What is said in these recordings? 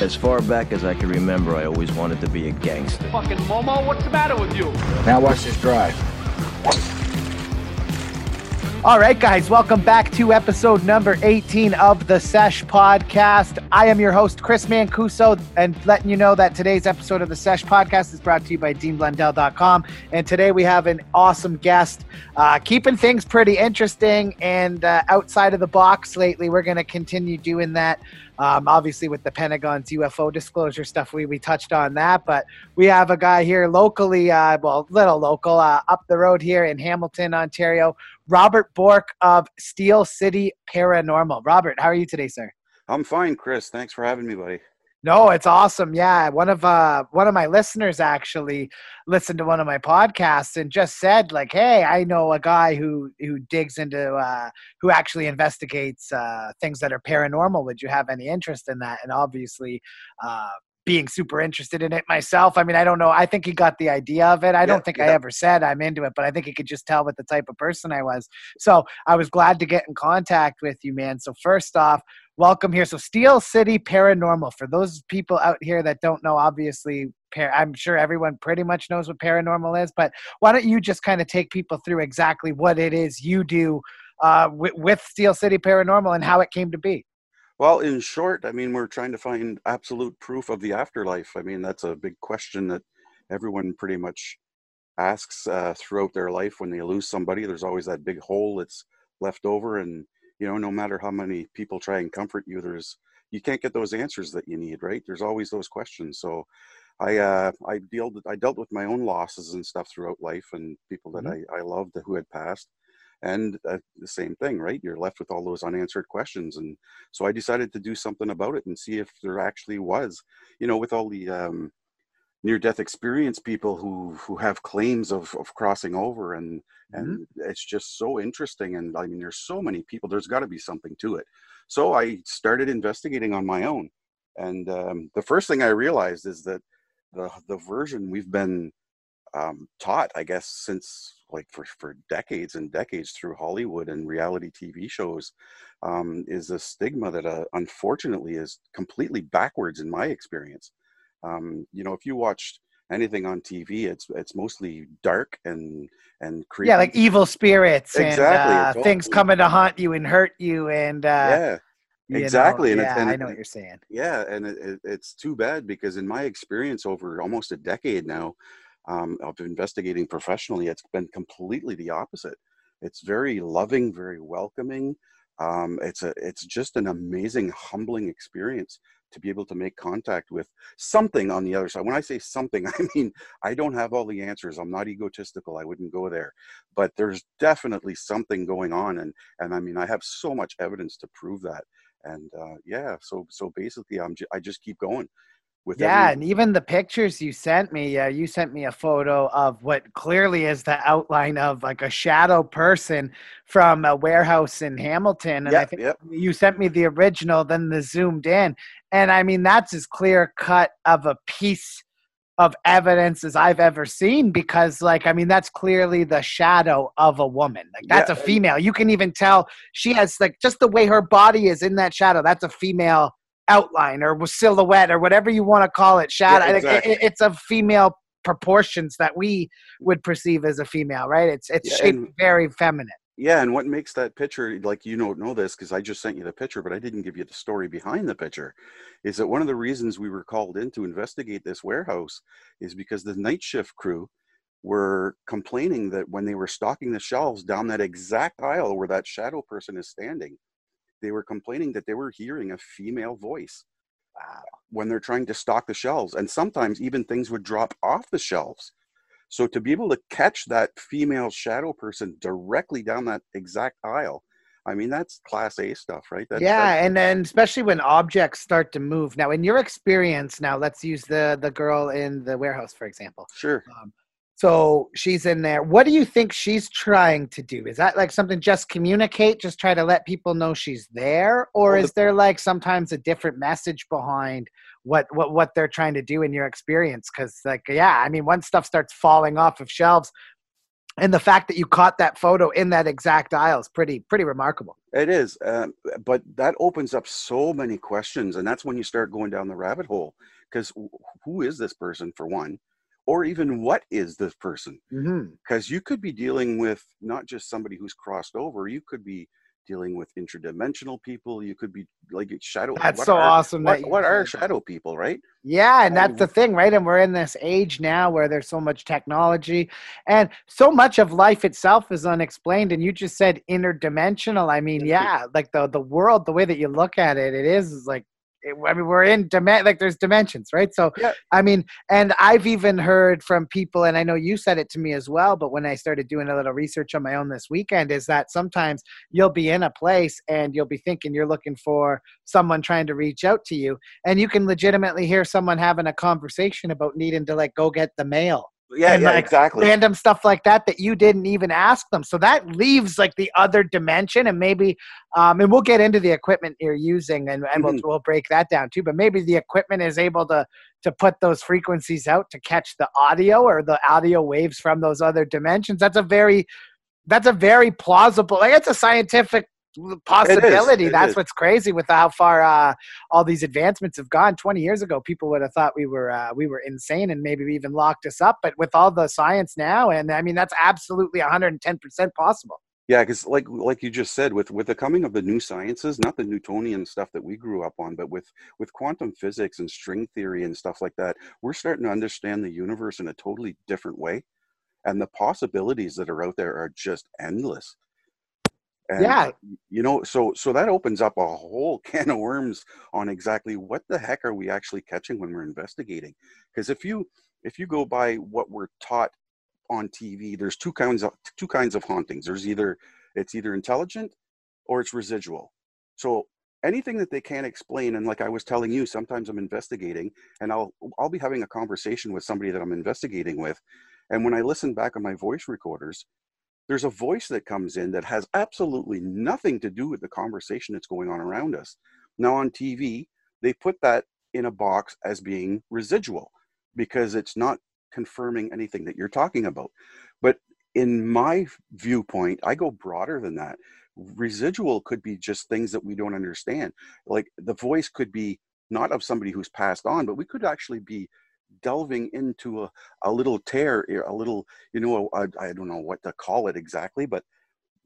As far back as I can remember, I always wanted to be a gangster. Fucking Momo, what's the matter with you? Now watch this drive. All right, guys, welcome back to episode number 18 of the Sesh podcast. I am your host, Chris Mancuso, and letting you know that today's episode of the Sesh podcast is brought to you by DeanBlundell.com. And today we have an awesome guest, uh, keeping things pretty interesting and uh, outside of the box lately. We're going to continue doing that. Um, obviously, with the Pentagon's UFO disclosure stuff, we, we touched on that. But we have a guy here locally, uh, well, little local, uh, up the road here in Hamilton, Ontario, Robert Bourque of Steel City Paranormal. Robert, how are you today, sir? I'm fine, Chris. Thanks for having me, buddy. No, it's awesome. Yeah, one of uh one of my listeners actually listened to one of my podcasts and just said like, "Hey, I know a guy who who digs into uh who actually investigates uh things that are paranormal. Would you have any interest in that?" And obviously, uh being super interested in it myself. I mean, I don't know. I think he got the idea of it. I don't think yeah. I ever said I'm into it, but I think he could just tell what the type of person I was. So I was glad to get in contact with you, man. So first off, welcome here. So Steel City Paranormal. For those people out here that don't know, obviously, par- I'm sure everyone pretty much knows what paranormal is. But why don't you just kind of take people through exactly what it is you do uh, with, with Steel City Paranormal and how it came to be? Well, in short, I mean, we're trying to find absolute proof of the afterlife. I mean, that's a big question that everyone pretty much asks uh, throughout their life when they lose somebody. There's always that big hole that's left over, and you know, no matter how many people try and comfort you, there's you can't get those answers that you need, right? There's always those questions. So, I uh, I dealt I dealt with my own losses and stuff throughout life, and people that Mhm. I I loved who had passed, and uh, the same thing, right? You're left with all those unanswered questions, and so I decided to do something about it and see if there actually was, you know, with all the um, near-death experience people who who have claims of of crossing over, and and it's just so interesting. And I mean, there's so many people. There's got to be something to it. So I started investigating on my own, and um, the first thing I realized is that the the version we've been um, taught, I guess, since like for, for decades and decades through Hollywood and reality TV shows, um, is a stigma that uh, unfortunately is completely backwards in my experience. Um, you know, if you watched anything on TV, it's it's mostly dark and and creepy. Yeah, like evil spirits Exactly, and uh, all- things coming to haunt you and hurt you. And uh, yeah, you know, exactly, and yeah, and I know what you're saying. Yeah, and it, it, it's too bad because in my experience over almost a decade now um, of investigating professionally, it's been completely the opposite. It's very loving, very welcoming. Um, it's a it's just an amazing, humbling experience to be able to make contact with something on the other side. When I say something, I mean I don't have all the answers. I'm not egotistical. I wouldn't go there, but there's definitely something going on, and and I mean I have so much evidence to prove that and uh, yeah so so basically i'm ju- i just keep going with Yeah, every- and even the pictures you sent me, uh, you sent me a photo of what clearly is the outline of like a shadow person from a warehouse in Hamilton. And I think yep. you sent me the original, then the zoomed in. And I mean, that's as clear cut of a piece of evidence as I've ever seen because, like, I mean, that's clearly the shadow of a woman. Like, that's Yeah, a female. You can even tell she has, like, just the way her body is in that shadow. That's a female outline or silhouette or whatever you want to call it. Shadow. Yeah, it- exactly. it- it's of female proportions that we would perceive as a female, right? It's it's Yeah, shaped and- very feminine. yeah and what makes that picture like you don't know this because i just sent you the picture but i didn't give you the story behind the picture is that one of the reasons we were called in to investigate this warehouse is because the night shift crew were complaining that when they were stocking the shelves down that exact aisle where that shadow person is standing they were complaining that they were hearing a female voice when they're trying to stock the shelves and sometimes even things would drop off the shelves so to be able to catch that female shadow person directly down that exact aisle i mean that's class a stuff right that's, yeah, that's- and then especially when objects start to move. Now, in your experience, now let's use the the girl in the warehouse for example. sure Um, so she's in there. What do you think she's trying to do? Is that like something just communicate, just try to let people know she's there, or Well, is there like sometimes a different message behind what what what they're trying to do in your experience? Because like yeah, I mean, once stuff starts falling off of shelves, and the fact that you caught that photo in that exact aisle is pretty pretty remarkable. It is, um, but that opens up so many questions, and that's when you start going down the rabbit hole. Because who is this person, for one, or even what is this person? Because Mm-hmm. you could be dealing with not just somebody who's crossed over. You could be dealing with interdimensional people. You could be like shadow. That's what so are- awesome What, what are shadow people, right? Yeah, and that's the thing, right? And we're in this age now where there's so much technology and so much of life itself is unexplained. And you just said interdimensional. I mean, yeah, like the the world, the way that you look at it, it is is like I mean, we're in dimen like there's dimensions, right? So, Yeah. I mean, and I've even heard from people, and I know you said it to me as well. But when I started doing a little research on my own this weekend, is that sometimes you'll be in a place and you'll be thinking you're looking for someone trying to reach out to you, and you can legitimately hear someone having a conversation about needing to like go get the mail Yeah, And, yeah, like, exactly. random stuff like that that you didn't even ask them. So that leaves like the other dimension, and maybe, um, and we'll get into the equipment you're using, and, and we'll, Mhm. we'll break that down too. But maybe the equipment is able to to put those frequencies out to catch the audio or the audio waves from those other dimensions. That's a very that's a very plausible. Like it's a scientific possibility. it That's what's crazy with how far uh, all these advancements have gone. Twenty years ago, people would have thought we were uh, we were insane and maybe even locked us up. But with all the science now, and I mean that's absolutely one hundred and ten percent possible. Yeah, because like like you just said, with with the coming of the new sciences, not the Newtonian stuff that we grew up on, but with with quantum physics and string theory and stuff like that, we're starting to understand the universe in a totally different way, and the possibilities that are out there are just endless. And, Yeah. you know, so so that opens up a whole can of worms on exactly what the heck are we actually catching when we're investigating? Because if you if you go by what we're taught on TV, there's two kinds of two kinds of hauntings. There's either it's either intelligent or it's residual. So anything that they can't explain, and like I was telling you, sometimes I'm investigating, and I'll I'll be having a conversation with somebody that I'm investigating with, and when I listen back on my voice recorders, there's a voice that comes in that has absolutely nothing to do with the conversation that's going on around us. Now on TV, they put that in a box as being residual because it's not confirming anything that you're talking about. But in my viewpoint, I go broader than that. Residual could be just things that we don't understand. Like the voice could be not of somebody who's passed on, but we could actually be delving into a, a little tear, a little, you know, I I don't know what to call it exactly, but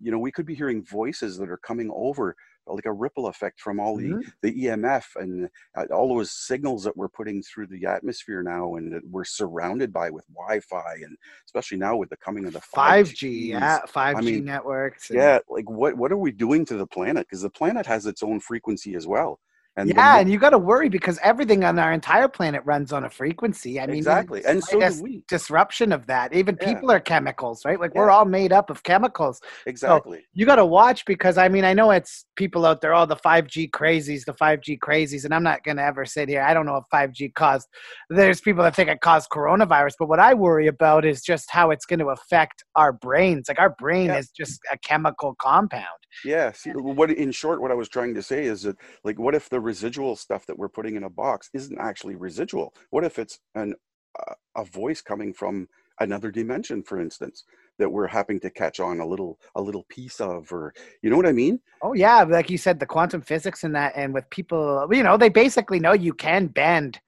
you know, we could be hearing voices that are coming over like a ripple effect from all the Mhm. the EMF and uh, all those signals that we're putting through the atmosphere now and that we're surrounded by with Wi-Fi and especially now with the coming of the 5G, 5Gs. yeah, 5G mean, networks. and- Yeah, like what what are we doing to the planet? Because the planet has its own frequency as well. And yeah, mo- and you got to worry because everything on our entire planet runs on a frequency. I mean, exactly, and so do we. disruption of that. Even Yeah. people are chemicals, right? Like we're all made up of chemicals. Exactly. you got to watch because I mean I know it's people out there, oh the 5G crazies, the 5G crazies, and I'm not gonna ever sit here. I don't know if 5G caused. There's people that think it caused coronavirus, but what I worry about is just how it's going to affect our brains. Like our brain Yeah. is just a chemical compound. Yeah. See, what in short, what I was trying to say is that, like, what if the residual stuff that we're putting in a box isn't actually residual? What if it's an uh, a voice coming from another dimension, for instance, that we're having to catch on a little a little piece of, or you know what I mean? Oh yeah, like you said, the quantum physics and that, and with people, you know, they basically know you can bend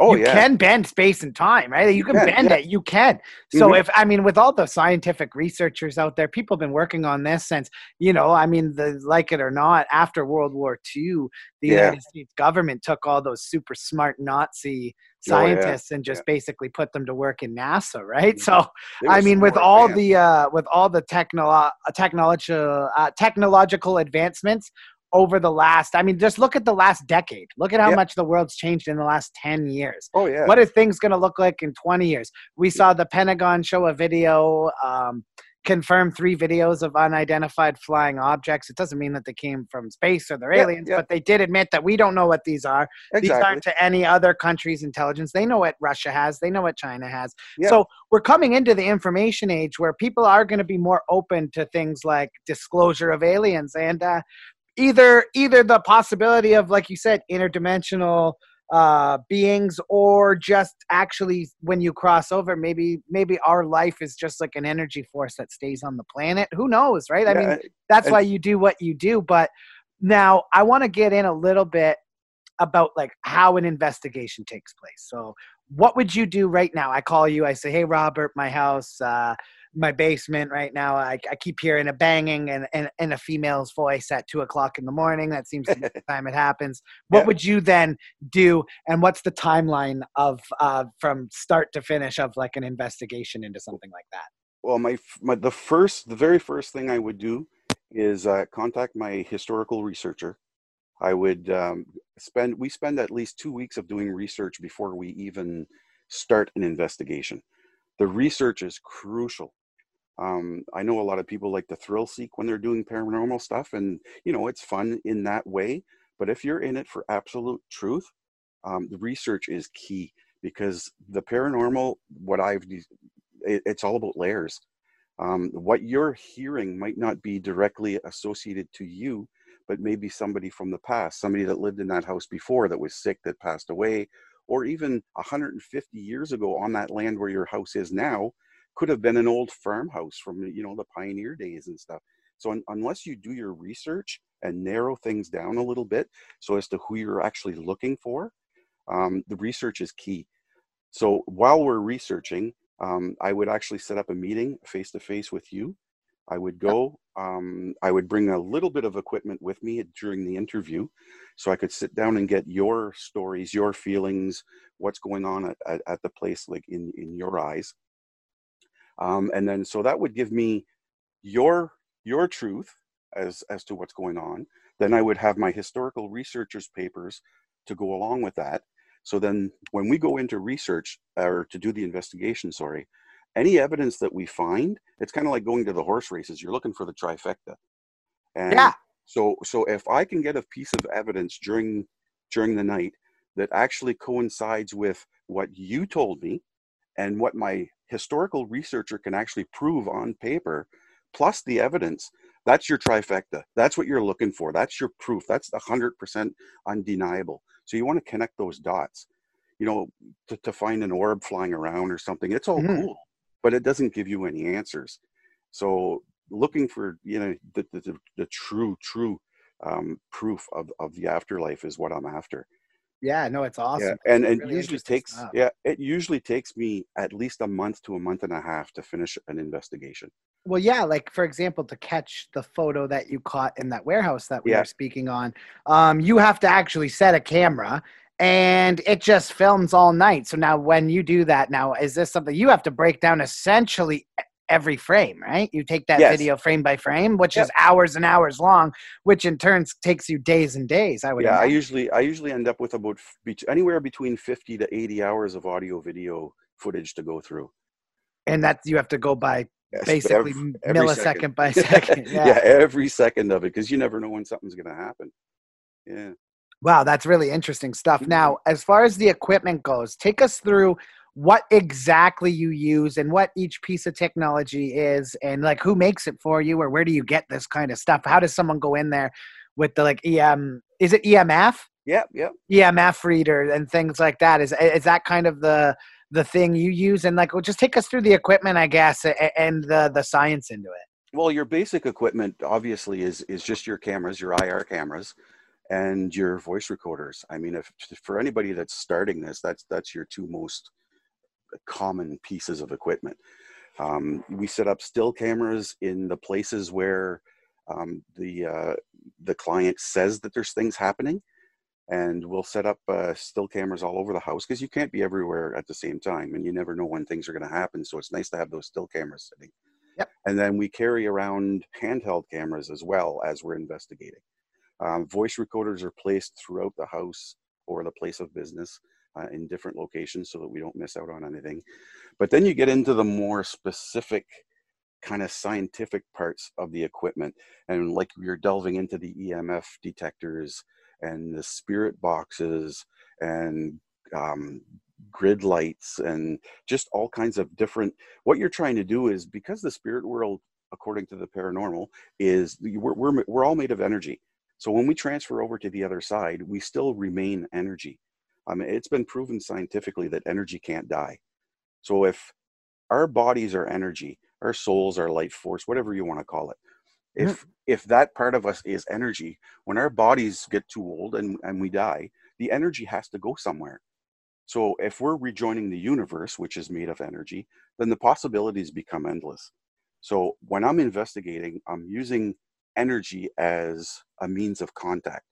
Oh you yeah. can bend space and time, right? You, can, can, bend yeah. it. You can. So Mhm. if I mean, with all the scientific researchers out there, people have been working on this since you know. I mean, the like it or not, after World War II, the Yeah. United States government took all those super smart Nazi Oh, yeah. scientists and just basically put them to work in NASA, right? So I mean, with all man. the uh, with all the technolo- uh, technological uh, technological advancements over the last, I mean, just look at the last decade. Look at how much the world's changed in the last ten years. oh yeah. What are things going to look like in 20 years? We saw the Pentagon show a video, um, confirm three videos of unidentified flying objects. It doesn't mean that they came from space or they're aliens, but they did admit that we don't know what these are. Exactly. These aren't to any other country's intelligence. They know what Russia has, they know what China has. Yeah. So we're coming into the information age where people are going to be more open to things like disclosure of aliens and uh, either either the possibility of, like you said, interdimensional uh, beings or just actually when you cross over maybe maybe our life is just like an energy force that stays on the planet. Who knows right? I Yeah, mean that's why you do what you do. But now i want to get in a little bit about like how an investigation takes place. So what would you do right now? I call you i say hey robert my house uh my basement right now i, I keep hearing a banging and, and, and a female's voice at two o'clock in the morning. That seems to be the time it happens. What Yeah. would you then do and what's the timeline of uh from start to finish of like an investigation into something like that? Well my, my the first the very first thing i would do is uh, contact my historical researcher. I would um, spend we spend at least two weeks of doing research before we even start an investigation. The research is crucial um, i know a lot of people like to thrill seek when they're doing paranormal stuff and you know it's fun in that way but if you're in it for absolute truth um, the research is key because the paranormal what i've it, it's all about layers. Um, what you're hearing might not be directly associated to you but maybe somebody from the past somebody that lived in that house before that was sick that passed away or even 150 years ago on that land where your house is now could have been an old farmhouse from you know the pioneer days and stuff. So un- unless you do your research and narrow things down a little bit so as to who you're actually looking for um, the research is key. So while we're researching um, i would actually set up a meeting face to face with you. I would go um, i would bring a little bit of equipment with me during the interview so i could sit down and get your stories your feelings what's going on at, at, at the place like in, in your eyes um, and then so that would give me your your truth as as to what's going on. Then i would have my historical researchers papers to go along with that. So then when we go into research or to do the investigation sorry any evidence that we find it's kind of like going to the horse races. You're looking for the trifecta. And Yeah. so so if i can get a piece of evidence during during the night that actually coincides with what you told me and what my historical researcher can actually prove on paper plus the evidence that's your trifecta. That's what you're looking for. That's your proof. That's the 100% undeniable. So you want to connect those dots you know to, to find an orb flying around or something. It's all Mhm. cool but it doesn't give you any answers. So looking for you know the, the, the, the true true um, proof of, of the afterlife is what i'm after yeah no it's awesome yeah, and it Really usually takes stuff. yeah, it usually takes me at least a month to a month and a half to finish an investigation. Well, yeah, like for example, to catch the photo that you caught in that warehouse that we Yeah. were speaking on, um, you have to actually set a camera and it just films all night. So now when you do that, now is this something you have to break down essentially every frame, right? You take that Yes. video frame by frame, which Yep. is hours and hours long, which in turn takes you days and days. I would Yeah, I usually I usually end up with about anywhere between 50 to 80 hours of audio video footage to go through. and that you have to go by Yes, basically ev- m- every millisecond second. by second. yeah. Yeah. every second of it because you never know when something's going to happen. Yeah. Wow, that's really interesting stuff. Now, mm-hmm. as far as the equipment goes, take us through what exactly you use and what each piece of technology is and like who makes it for you or where do you get this kind of stuff? How does someone go in there with the like EM is it EMF? Yeah, yeah. EMF reader and things like that. Is is that kind of the the thing you use and like well, just take us through the equipment, I guess, and the the science into it. Well, your basic equipment obviously is is just your cameras, your IR cameras, and your voice recorders. I mean, if for anybody that's starting this, that's that's your two most common pieces of equipment. Um, we set up still cameras in the places where um, the uh, the client says that there's things happening, and we'll set up uh, still cameras all over the house because you can't be everywhere at the same time, and you never know when things are going to happen. So it's nice to have those still cameras sitting. Yep. And then we carry around handheld cameras as well as we're investigating. Um, voice recorders are placed throughout the house or the place of business uh, in different locations so that we don't miss out on anything. But then you get into the more specific kind of scientific parts of the equipment. And like you're delving into the EMF detectors and the spirit boxes and um, grid lights and just all kinds of different. What you're trying to do is because the spirit world, according to the paranormal, is we're, we're, we're all made of energy. So when we transfer over to the other side, we still remain energy. I mean, it's been proven scientifically that energy can't die. So if our bodies are energy, our souls are life force, whatever you want to call it. If mm-hmm. if that part of us is energy, when our bodies get too old and, and we die, the energy has to go somewhere. So if we're rejoining the universe, which is made of energy, then the possibilities become endless. So when I'm investigating, I'm using energy as a means of contact.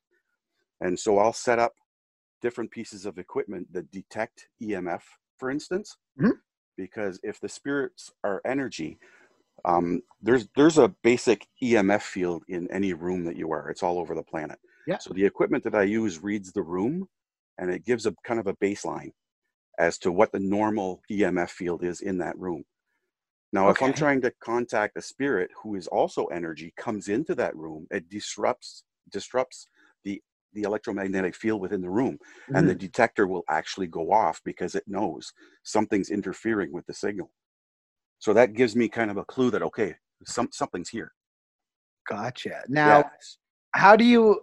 And so I'll set up different pieces of equipment that detect EMF, for instance, mm-hmm. because if the spirits are energy, um, there's there's a basic EMF field in any room that you are. It's all over the planet. Yeah. So the equipment that I use reads the room, and it gives a kind of a baseline as to what the normal EMF field is in that room. Now, okay. if I'm trying to contact a spirit who is also energy, comes into that room, it disrupts disrupts the the electromagnetic field within the room, mm. and the mm. detector will actually go off because it knows something's interfering with the signal. So that gives me kind of a clue that okay, some something's here. Gotcha. Now, yeah. how do you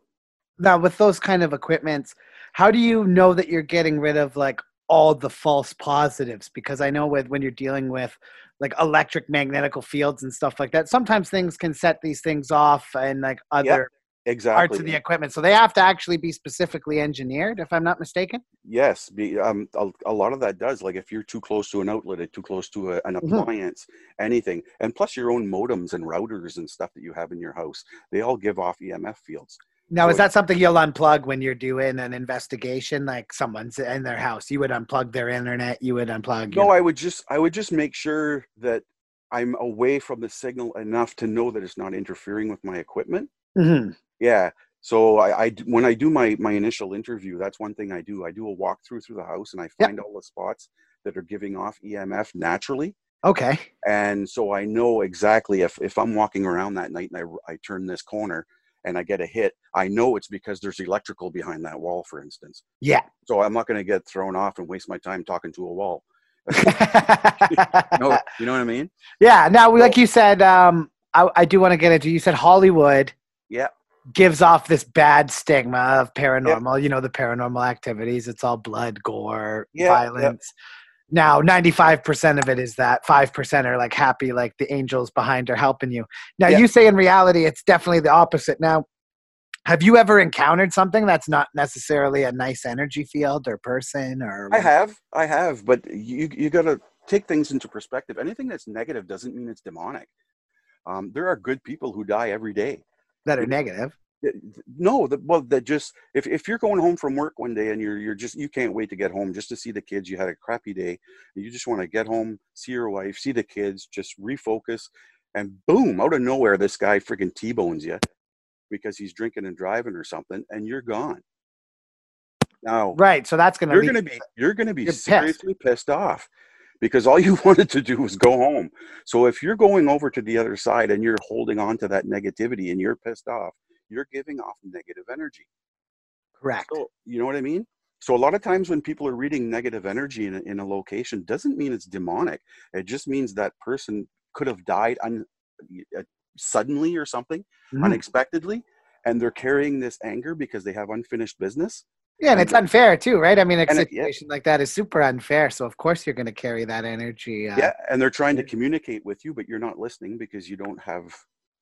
now with those kind of equipments? How do you know that you're getting rid of like all the false positives because I know with when you're dealing with like electric magnetical fields and stuff like that, sometimes things can set these things off and like other yep, exactly. parts of the equipment. So they have to actually be specifically engineered, if I'm not mistaken. Yes, be, um, a, a, lot of that does. Like if you're too close to an outlet, it's too close to a, an mm-hmm. appliance, mm-hmm. anything, and plus your own modems and routers and stuff that you have in your house, they all give off EMF fields. Now, so is that something you'll unplug when you're doing an investigation? Like someone's in their house, you would unplug their internet. You would unplug. No, I would just I would just make sure that I'm away from the signal enough to know that it's not interfering with my equipment. Mm-hmm. Yeah. So I, I, when I do my my initial interview, that's one thing I do. I do a walkthrough through the house and I find yep. all the spots that are giving off EMF naturally. Okay. And so I know exactly if if I'm walking around that night and I I turn this corner, and I get a hit, I know it's because there's electrical behind that wall, for instance. Yeah. So I'm not going to get thrown off and waste my time talking to a wall. you, know, you know what I mean? Yeah. Now, like you said, um, I, I do want to get into. You said Hollywood. Yeah. Gives off this bad stigma of paranormal. You know the paranormal activities. It's all blood, gore, violence. Now 95% of it is that. 5% are like happy like the angels behind are helping you. Now you say in reality it's definitely the opposite. Now have you ever encountered something that's not necessarily a nice energy field or person or i have. I have. But you you got to take things into perspective. Anything that's negative doesn't mean it's demonic. Um, there are good people who die every day that are negative. no the, well that just if, if you're going home from work one day and you're you're just you can't wait to get home just to see the kids you had a crappy day you just want to get home see your wife see the kids just refocus and boom out of nowhere this guy freaking t-bones you because he's drinking and driving or something and you're gone. Now right so that's gonna you're gonna be you're gonna be seriously pissed. pissed off because all you wanted to do was go home so if you're going over to the other side and you're holding on to that negativity and you're pissed off you're giving off negative energy. Correct. So, you know what I mean? So a lot of times when people are reading negative energy in a, in a location, doesn't mean it's demonic. It just means that person could have died un, uh, suddenly or something, mm. unexpectedly, and they're carrying this anger because they have unfinished business. Yeah, and it's unfair too, right? I mean, a situation it, yeah. like that is super unfair. So of course you're going to carry that energy. Uh, yeah, and they're trying to communicate with you, but you're not listening because you don't have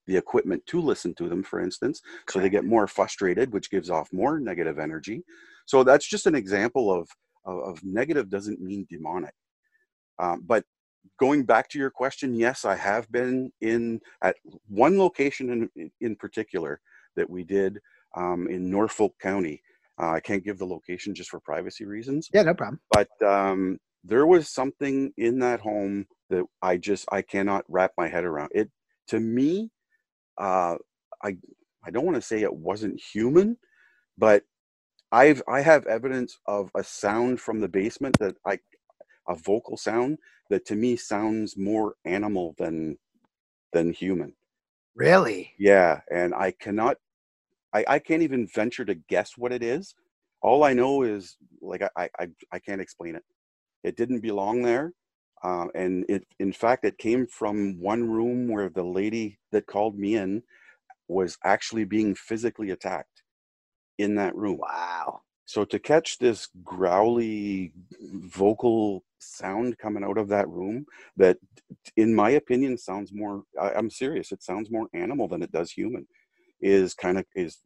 the equipment to listen to them, for instance. Correct. So they get more frustrated, which gives off more negative energy. So that's just an example of, of, of negative doesn't mean demonic. Um, but going back to your question, yes, I have been in at one location in, in particular that we did um, in Norfolk County. Uh, I can't give the location just for privacy reasons. Yeah, no problem. But um, there was something in that home that I just I cannot wrap my head around. It to me, uh, I I don't want to say it wasn't human, but I've I have evidence of a sound from the basement that I a vocal sound that to me sounds more animal than than human. Really? Yeah, and I cannot I, I can't even venture to guess what it is. All I know is like I I, I can't explain it. It didn't belong there. Uh, and it, in fact, it came from one room where the lady that called me in was actually being physically attacked in that room. Wow. So to catch this growly vocal sound coming out of that room, that, in my opinion, sounds more. I, I'm serious. It sounds more animal than it does human. Is kind of is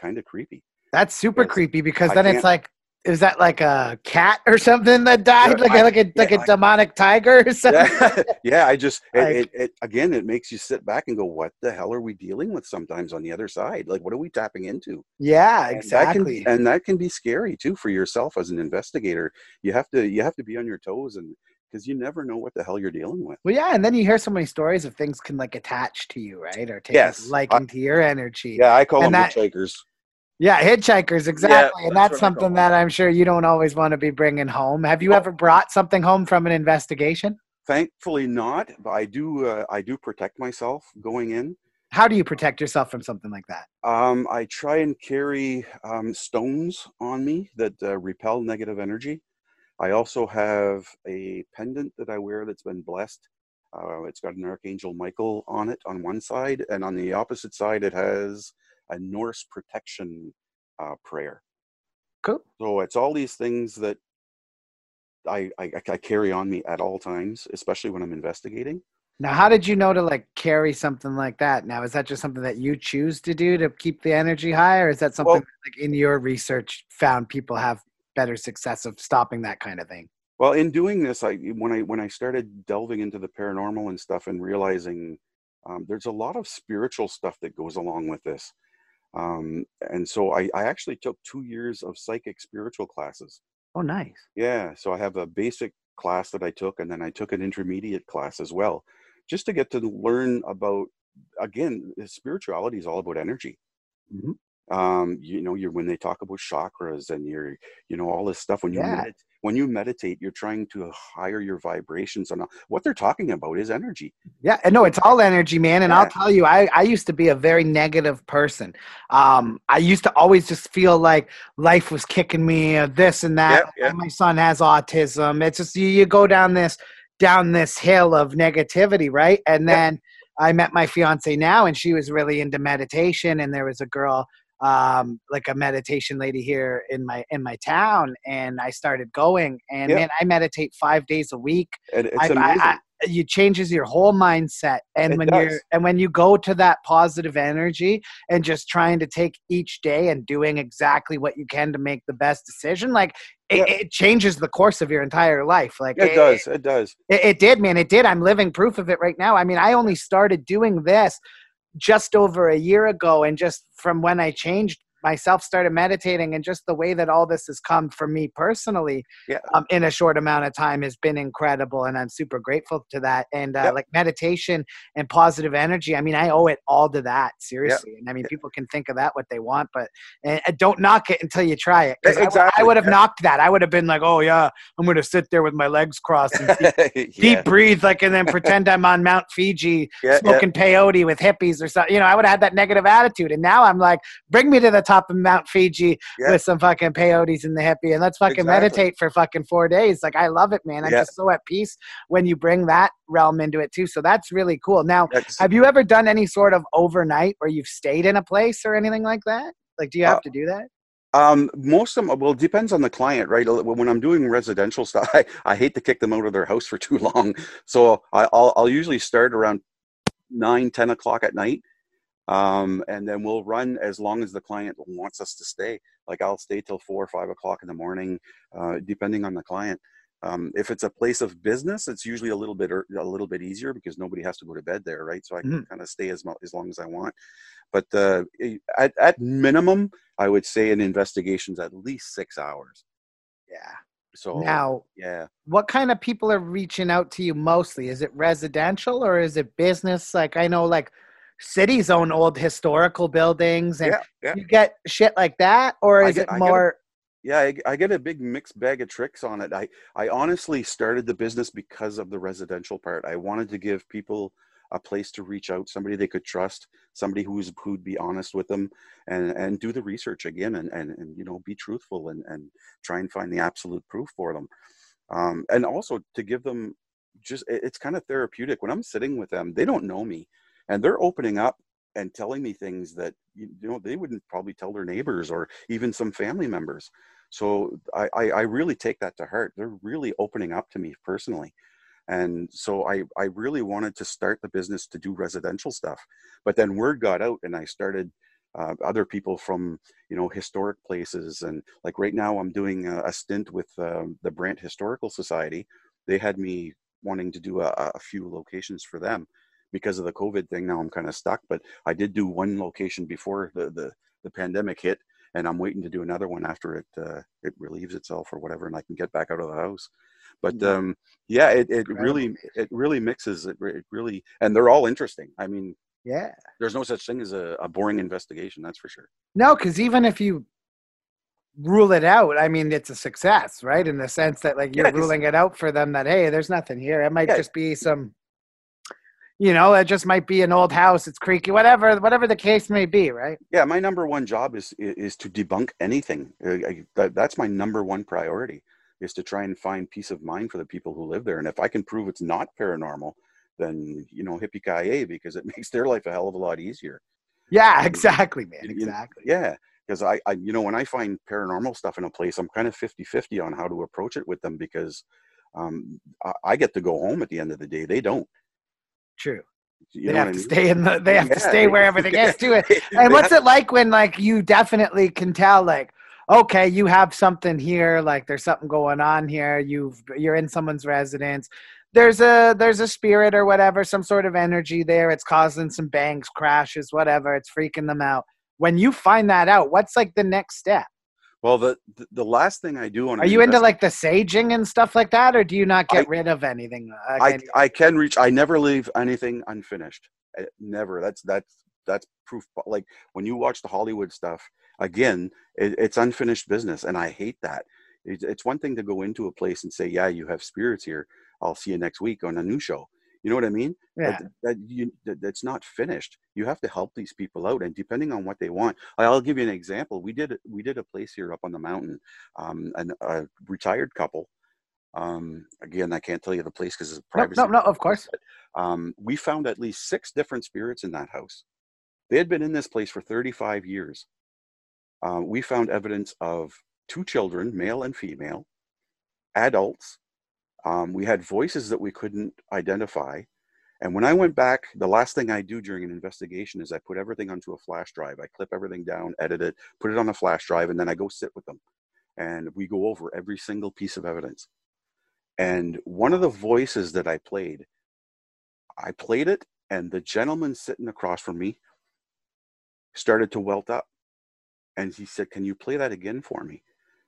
kind of creepy. That's super Yes. creepy because I then it's like, is that like a cat or something that died? Like, I- a, like a like yeah, a I- demonic tiger or something? yeah, yeah i just it, Like- it, it again it makes you sit back and go what the hell are we dealing with sometimes on the other side like what are we tapping into Yeah, And exactly. that can, and that can be scary too for yourself as an investigator you have to you have to be on your toes and because you never know what the hell you're dealing with well, yeah, and then you hear so many stories of things can like attach to you, right? Or take Yes, a liking to your energy. yeah i call And them that- hitchhikers Yeah, hitchhikers, exactly. and that's that's what I call something that I'm sure you don't always want to be bringing home. Have you Oh. ever brought something home from an investigation? thankfully not but i do uh, i do protect myself going in How do you protect yourself from something like that? um, i try and carry um, stones on me that uh, repel negative energy I also have a pendant that I wear that's been blessed. Uh, it's got an Archangel Michael on it on one side, and on the opposite side, it has a Norse protection uh, prayer. Cool. So it's all these things that I, I, I carry on me at all times, especially when I'm investigating. Now, how did you know to like carry something like that? Now, is that just something that you choose to do to keep the energy high, or is that something Well- like in your research found people have better success of stopping that kind of thing? Well, in doing this, I when I when I started delving into the paranormal and stuff and realizing um, there's a lot of spiritual stuff that goes along with this, um, and so I, I actually took two years of psychic spiritual classes. Oh, nice. Yeah, so I have a basic class that I took, and then I took an intermediate class as well, just to get to learn about. Again, spirituality is all about energy. Mhm. Um, you know, you're when they talk about chakras and you're, you know, all this stuff. When you Yeah. when you meditate, you're trying to higher your vibrations. And what they're talking about is energy. Yeah, and no, it's all energy, man. And I'll tell you, I, I used to be a very negative person. Um, I used to always just feel like life was kicking me, uh, this and that. Yeah, yeah. My son has autism. It's just you, you go down this down this hill of negativity, right? And Yeah. then I met my fiance now, and she was really into meditation. And there was a girl, um, like a meditation lady here in my in my town, and I started going. And Yeah. man, I meditate five days a week And it's I- I- amazing. I- it changes your whole mindset and It when does. you're and when you go to that positive energy and just trying to take each day and doing exactly what you can to make the best decision like it, Yeah. it changes the course of your entire life like it does. It does. it, it did man it did i'm living proof of it right now i mean i only started doing this just over a year ago and just from when i changed myself started meditating and just the way that all this has come for me personally Yeah. um, in a short amount of time has been incredible and i'm super grateful to that and uh, Yep. like meditation and positive energy i mean i owe it all to that seriously and i mean Yeah. people can think of that what they want but uh, don't knock it until you try it 'Cause I would- i would have knocked that i would have been like oh yeah i'm gonna sit there with my legs crossed and deep, yeah. deep breathe like and then pretend i'm on mount fiji yeah. smoking peyote with hippies or something. You know, I would have had that negative attitude. And now I'm like, bring me to the top of Mount Fiji Yeah. with some fucking peyotes in the hippie and let's fucking Exactly. meditate for fucking four days. Like, I love it, man. I'm Yeah. just so at peace when you bring that realm into it too. So that's really cool. Now, That's- have you ever done any sort of overnight where you've stayed in a place or anything like that? Like, do you have Uh, to do that? Um, most of them, well, it depends on the client, right? When I'm doing residential stuff, I, I hate to kick them out of their house for too long. So I, I'll, I'll usually start around nine, 10 o'clock at night. Um, and then we'll run as long as the client wants us to stay. Like I'll stay till four or five o'clock in the morning, uh, depending on the client. Um, if it's a place of business, it's usually a little bit a little bit easier because nobody has to go to bed there, right? So I can kind of stay as mo- as long as I want. But uh, at at minimum, I would say an investigation's at least six hours. Yeah. So Now, yeah, what kind of people are reaching out to you mostly? Is it residential or is it business? Like I know like cities own old historical buildings and yeah, yeah, you get shit like that or is get- it I get a- more yeah. I, I get a big mixed bag of tricks on it. I I honestly started the business because of the residential part. I wanted to give people a place to reach out, somebody they could trust, somebody who's who'd be honest with them, and and do the research again, and and, and you know be truthful and and try and find the absolute proof for them, um, and also to give them just it's kind of therapeutic when I'm sitting with them. They don't know me, and they're opening up and telling me things that you know they wouldn't probably tell their neighbors or even some family members. So I, I, I really take that to heart. They're really opening up to me personally. And so I, I really wanted to start the business to do residential stuff but then word got out and i started uh, other people from you know historic places. And like right now i'm doing a, a stint with um, the brant historical society. They had me wanting to do a, a few locations for them because of the covid thing now i'm kind of stuck but i did do one location before the, the the pandemic hit and i'm waiting to do another one after it uh, it relieves itself or whatever and i can get back out of the house but Yeah. um yeah it, it really it really mixes it, it really and they're all interesting i mean Yeah. there's no such thing as a, a boring investigation that's for sure No, because even if you rule it out, I mean, it's a success, right? In the sense that, like, you're ruling it out for them that, hey, there's nothing here. It might just be some, you know, it just might be an old house. It's creaky, whatever, whatever the case may be, right? yeah my number one job is is, to debunk anything I, that's my number one priority is to try and find peace of mind for the people who live there and if i can prove it's not paranormal then you know hippie ki because it makes their life a hell of a lot easier Yeah, exactly, man. You- you- Exactly. yeah because I, I you know when i find paranormal stuff in a place i'm kind of 50-50 on how to approach it with them because um, I, I get to go home at the end of the day they don't True. you They have to I mean? stay in the. They have to stay where everything is it. And what's it like when like you definitely can tell like okay you have something here like there's something going on here you've you're in someone's residence there's a there's a spirit or whatever some sort of energy there it's causing some bangs crashes whatever it's freaking them out when you find that out what's like the next step well the, the last thing i do on are you into like the saging and stuff like that or do you not get I- rid of anything? Uh, I, I can reach i never leave anything unfinished. Uh, never. That's that's that's proof like when you watch the hollywood stuff again it, it's unfinished business and i hate that. It, it's one thing to go into a place and say yeah you have spirits here. I'll see you next week on a new show you know what i mean yeah that, that you that, that's not finished you have to help these people out and depending on what they want i'll give you an example we did we did a place here up on the mountain um an, a retired couple um again i can't tell you the place because it's no, no no of course um, we found at least six different spirits in that house. They had been in this place for 35 years. Uh, we found evidence of two children, male and female, adults. Um, we had voices that we couldn't identify. And when I went back, the last thing I do during an investigation is I put everything onto a flash drive. I clip everything down, edit it, put it on a flash drive, and then I go sit with them. And we go over every single piece of evidence. And one of the voices that I played I played it, and the gentleman sitting across from me started to welt up. And he said, Can you play that again for me?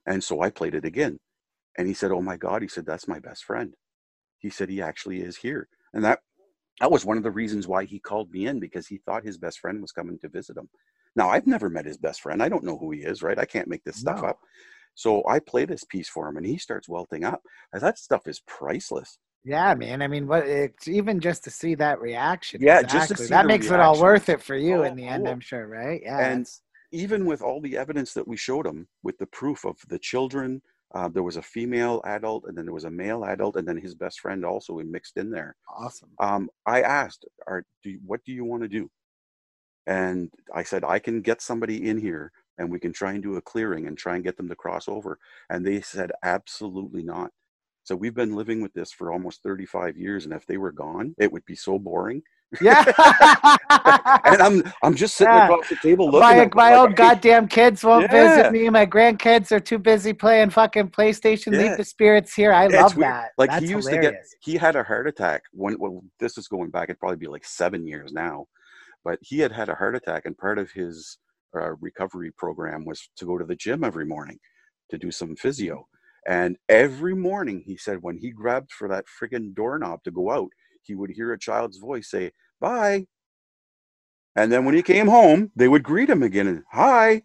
And so I played it again. And he said, Oh my God. He said, That's my best friend. He said, He actually is here. And that that was one of the reasons why he called me in because he thought his best friend was coming to visit him. Now, I've never met his best friend. I don't know who he is, right? I can't make this stuff No. up. So I play this piece for him and he starts welting up. And that stuff is priceless. Yeah, man. I mean, what? It's even just to see that reaction. Yeah, just to see that makes it all worth it for you Oh, in the end. cool. I'm sure, right? Yeah. And even with all the evidence that we showed him, with the proof of the children, uh, there was a female adult, and then there was a male adult, and then his best friend also mixed in there. awesome. Um, I asked, "Are do you, what do you want to do?" And I said, "I can get somebody in here, and we can try and do a clearing and try and get them to cross over." And they said, "Absolutely not." So we've been living with this for almost 35 years, and if they were gone, it would be so boring. Yeah. And I'm I'm just sitting Yeah. across the table looking. my at my like, old "Hey, goddamn kids won't Yeah. visit me. My grandkids are too busy playing fucking PlayStation. Yeah. Leave the spirits here. I Yeah, love that. Like That's he used hilarious. to get, he had a heart attack when, well, this is going back, it'd probably be like seven years now, but he had had a heart attack, and part of his uh, recovery program was to go to the gym every morning to do some physio. And every morning, he said, when he grabbed for that friggin' doorknob to go out, he would hear a child's voice say, "Bye." And then when he came home, they would greet him again and "Hi."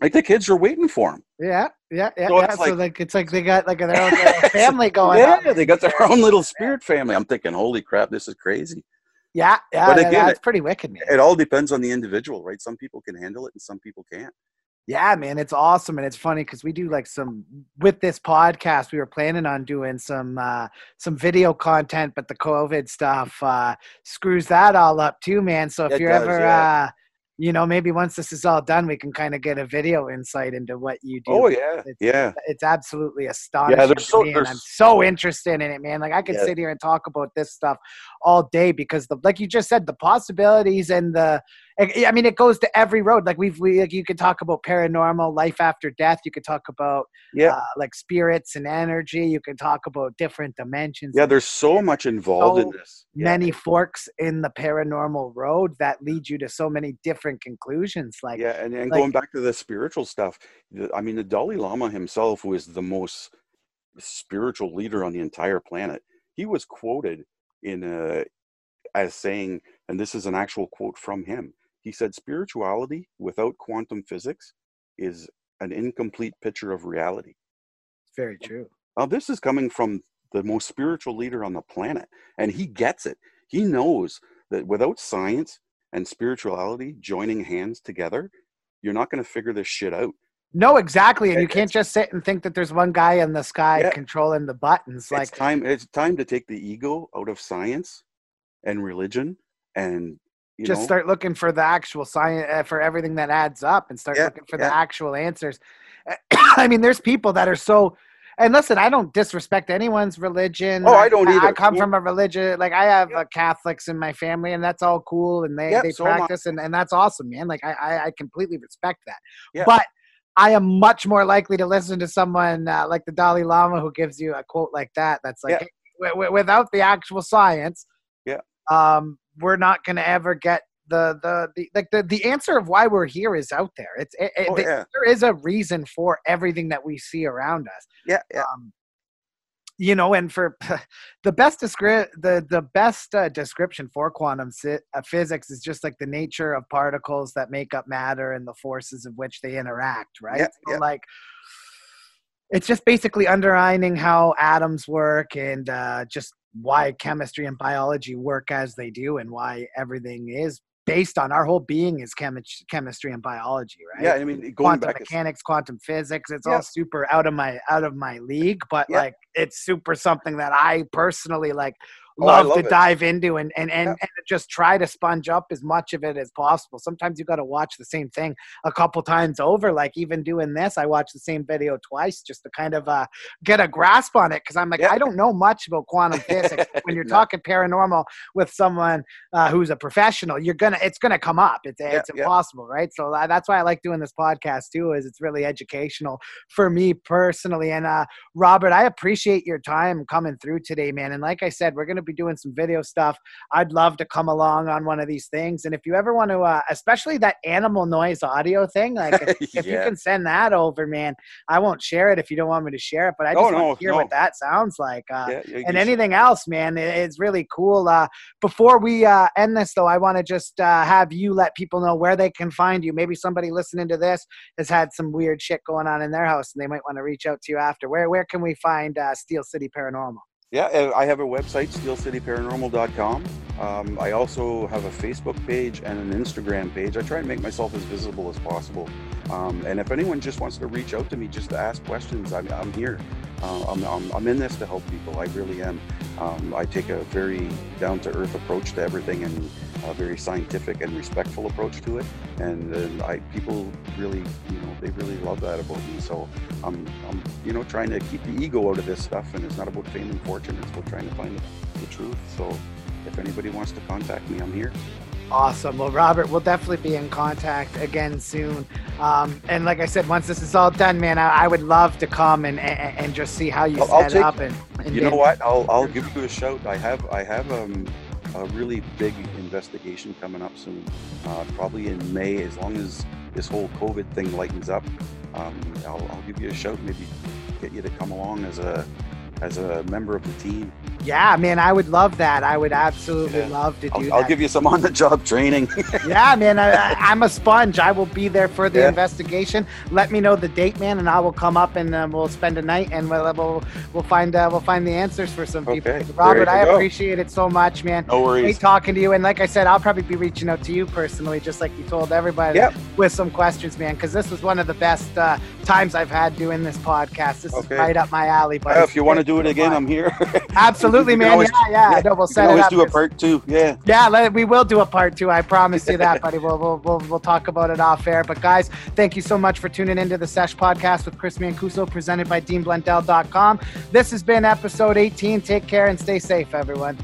Like the kids are waiting for him. Yeah, yeah, yeah. So yeah. it's so like- like it's like they got like their own family going yeah, on. they got their own little spirit family. I'm thinking, holy crap, this is crazy. Yeah, yeah. But yeah, again, that's pretty wicked, man. It all depends on the individual, right? Some people can handle it and some people can't. Yeah, man, it's awesome, and it's funny because we do like some with this podcast. We were planning on doing some uh, some video content, but the COVID stuff uh, screws that all up too, man. So if It you're does, ever, yeah. uh, you know, maybe once this is all done, we can kind of get a video insight into what you do. Oh yeah, It's- yeah. it's absolutely astonishing. there's to so- I'm so interested in it, man. Like I could Yeah. sit here and talk about this stuff all day because the like you just said, the possibilities and the I I mean, it goes to every road. Like we've we like you could talk about paranormal, life after death. You could talk about Yeah. uh, like spirits and energy. You can talk about different dimensions. Yeah, there's so much involved in So this. Yeah. many forks in the paranormal road that lead you to so many different conclusions. Like yeah, and, and like- going back to the spiritual stuff, the, I mean, the Dalai Lama himself who is the most spiritual leader on the entire planet. He was quoted in a, as saying, and this is an actual quote from him. He said, "Spirituality without quantum physics is an incomplete picture of reality." it's very true. Now, this is coming from the most spiritual leader on the planet, and he gets it. He knows that without science and spirituality joining hands together, you're not going to figure this shit out. No, exactly. And you can't just sit and think that there's one guy in the sky Yeah. controlling the buttons. Like it's time. It's time to take the ego out of science and religion, and you just know, start looking for the actual science uh, for everything that adds up and start Yeah, looking for the actual answers i mean there's people that are so and listen i don't disrespect anyone's religion Oh, I don't either. i come Yeah. from a religion like i have uh, catholics in my family and that's all cool and they, Yeah, they so practice and, and that's awesome man like I, I i completely respect that Yeah. but I am much more likely to listen to someone uh, like the Dalai Lama who gives you a quote like that. That's like, Yeah. "Hey, wi- wi- without the actual science, Yeah. um, we're not going to ever get the, the the like the, the answer of why we're here is out there. It's it, Oh, yeah. there is a reason for everything that we see around us. yeah, yeah, Um, you know, and for the best descri- the the best uh, description for quantum si- uh, physics is just like the nature of particles that make up matter and the forces of which they interact, right? Yeah, So, yeah. Like it's just basically underlining how atoms work and uh, just why chemistry and biology work as they do and why everything is based on our whole being is chemi- chemistry and biology, right? yeah. I mean, going quantum back, mechanics, quantum physics. It's Yeah. all super out of my out of my league, but Yeah. like it's super something that I personally like Oh, love, love to it. dive into and and and, Yeah. and just try to sponge up as much of it as possible. Sometimes you got to watch the same thing a couple times over. Like even doing this, I watched the same video twice just to kind of uh, get a grasp on it because I'm like Yeah. I don't know much about quantum physics. when you're No. talking paranormal with someone uh, who's a professional, you're gonna it's gonna come up. It's it's yeah. impossible, right? So uh, that's why I like doing this podcast too. Is it's really educational for me personally. And uh, Robert, I appreciate your time coming through today, man. And like I said, we're gonna be doing some video stuff. I'd love to come along on one of these things. And if you ever want to, uh, especially that animal noise audio thing, like if, if you can send that over, man, I won't share it if you don't want me to share it. But I just no, want to hear no. what that sounds like. Uh, yeah, yeah, and should- anything else, man, it- it's really cool. Uh, before we uh, end this, though, I want to just uh, have you let people know where they can find you. Maybe somebody listening to this has had some weird shit going on in their house, and they might want to reach out to you after. Where where can we find uh, Steel City Paranormal? Yeah, I have a website, steelcityparanormal.com. Um, I also have a Facebook page and an Instagram page. I try and make myself as visible as possible. Um, and if anyone just wants to reach out to me just to ask questions, I'm, I'm here. Uh, I'm, I'm, I'm in this to help people. I really am. Um, I take a very down to earth approach to everything and a very scientific and respectful approach to it. And uh, I, people really, you know, they really love that about me. So I'm, I'm, you know, trying to keep the ego out of this stuff, and it's not about fame and fortune. It's about trying to find the, the truth. So, if anybody wants to contact me, I'm here. Awesome. Well, Robert, we'll definitely be in contact again soon. Um, and like I said, once this is all done, man, I, I would love to come and, and, and just see how you I'll- I'll set take- up. And, and You know what? I'll, I'll give you a shout. I have, I have um, a really big investigation coming up soon, uh, probably in May. As long as this whole COVID thing lightens up, um, I'll, I'll give you a shout. Maybe get you to come along as a, as a member of the team. Yeah, man, I would love that. I would absolutely Yeah. love to do I'll, that. I'll give you some on-the-job training. yeah, man, I, I'm a sponge. I will be there for the Yeah. investigation. Let me know the date, man, and I will come up and uh, we'll spend a night and we'll we'll, we'll find uh, we'll find the answers for some people. Okay, Robert, I go. appreciate it so much, man. no worries. Great talking to you, and like I said, I'll probably be reaching out to you personally, just like you told everybody. Yep. with some questions, man, because this was one of the best uh, times I've had doing this podcast. This Okay. is right up my alley. But Uh, if you want to do it again, I'm here. absolutely, man. always- yeah, yeah. No, we'll we set can it always up. do a part two. Yeah. Yeah, let, we will do a part two. I promise you that, buddy. We'll, we'll, we'll, we'll talk about it off air. But, guys, thank you so much for tuning into the Sesh podcast with Chris Mancuso, presented by DeanBlundell.com. This has been episode 18. Take care and stay safe, everyone.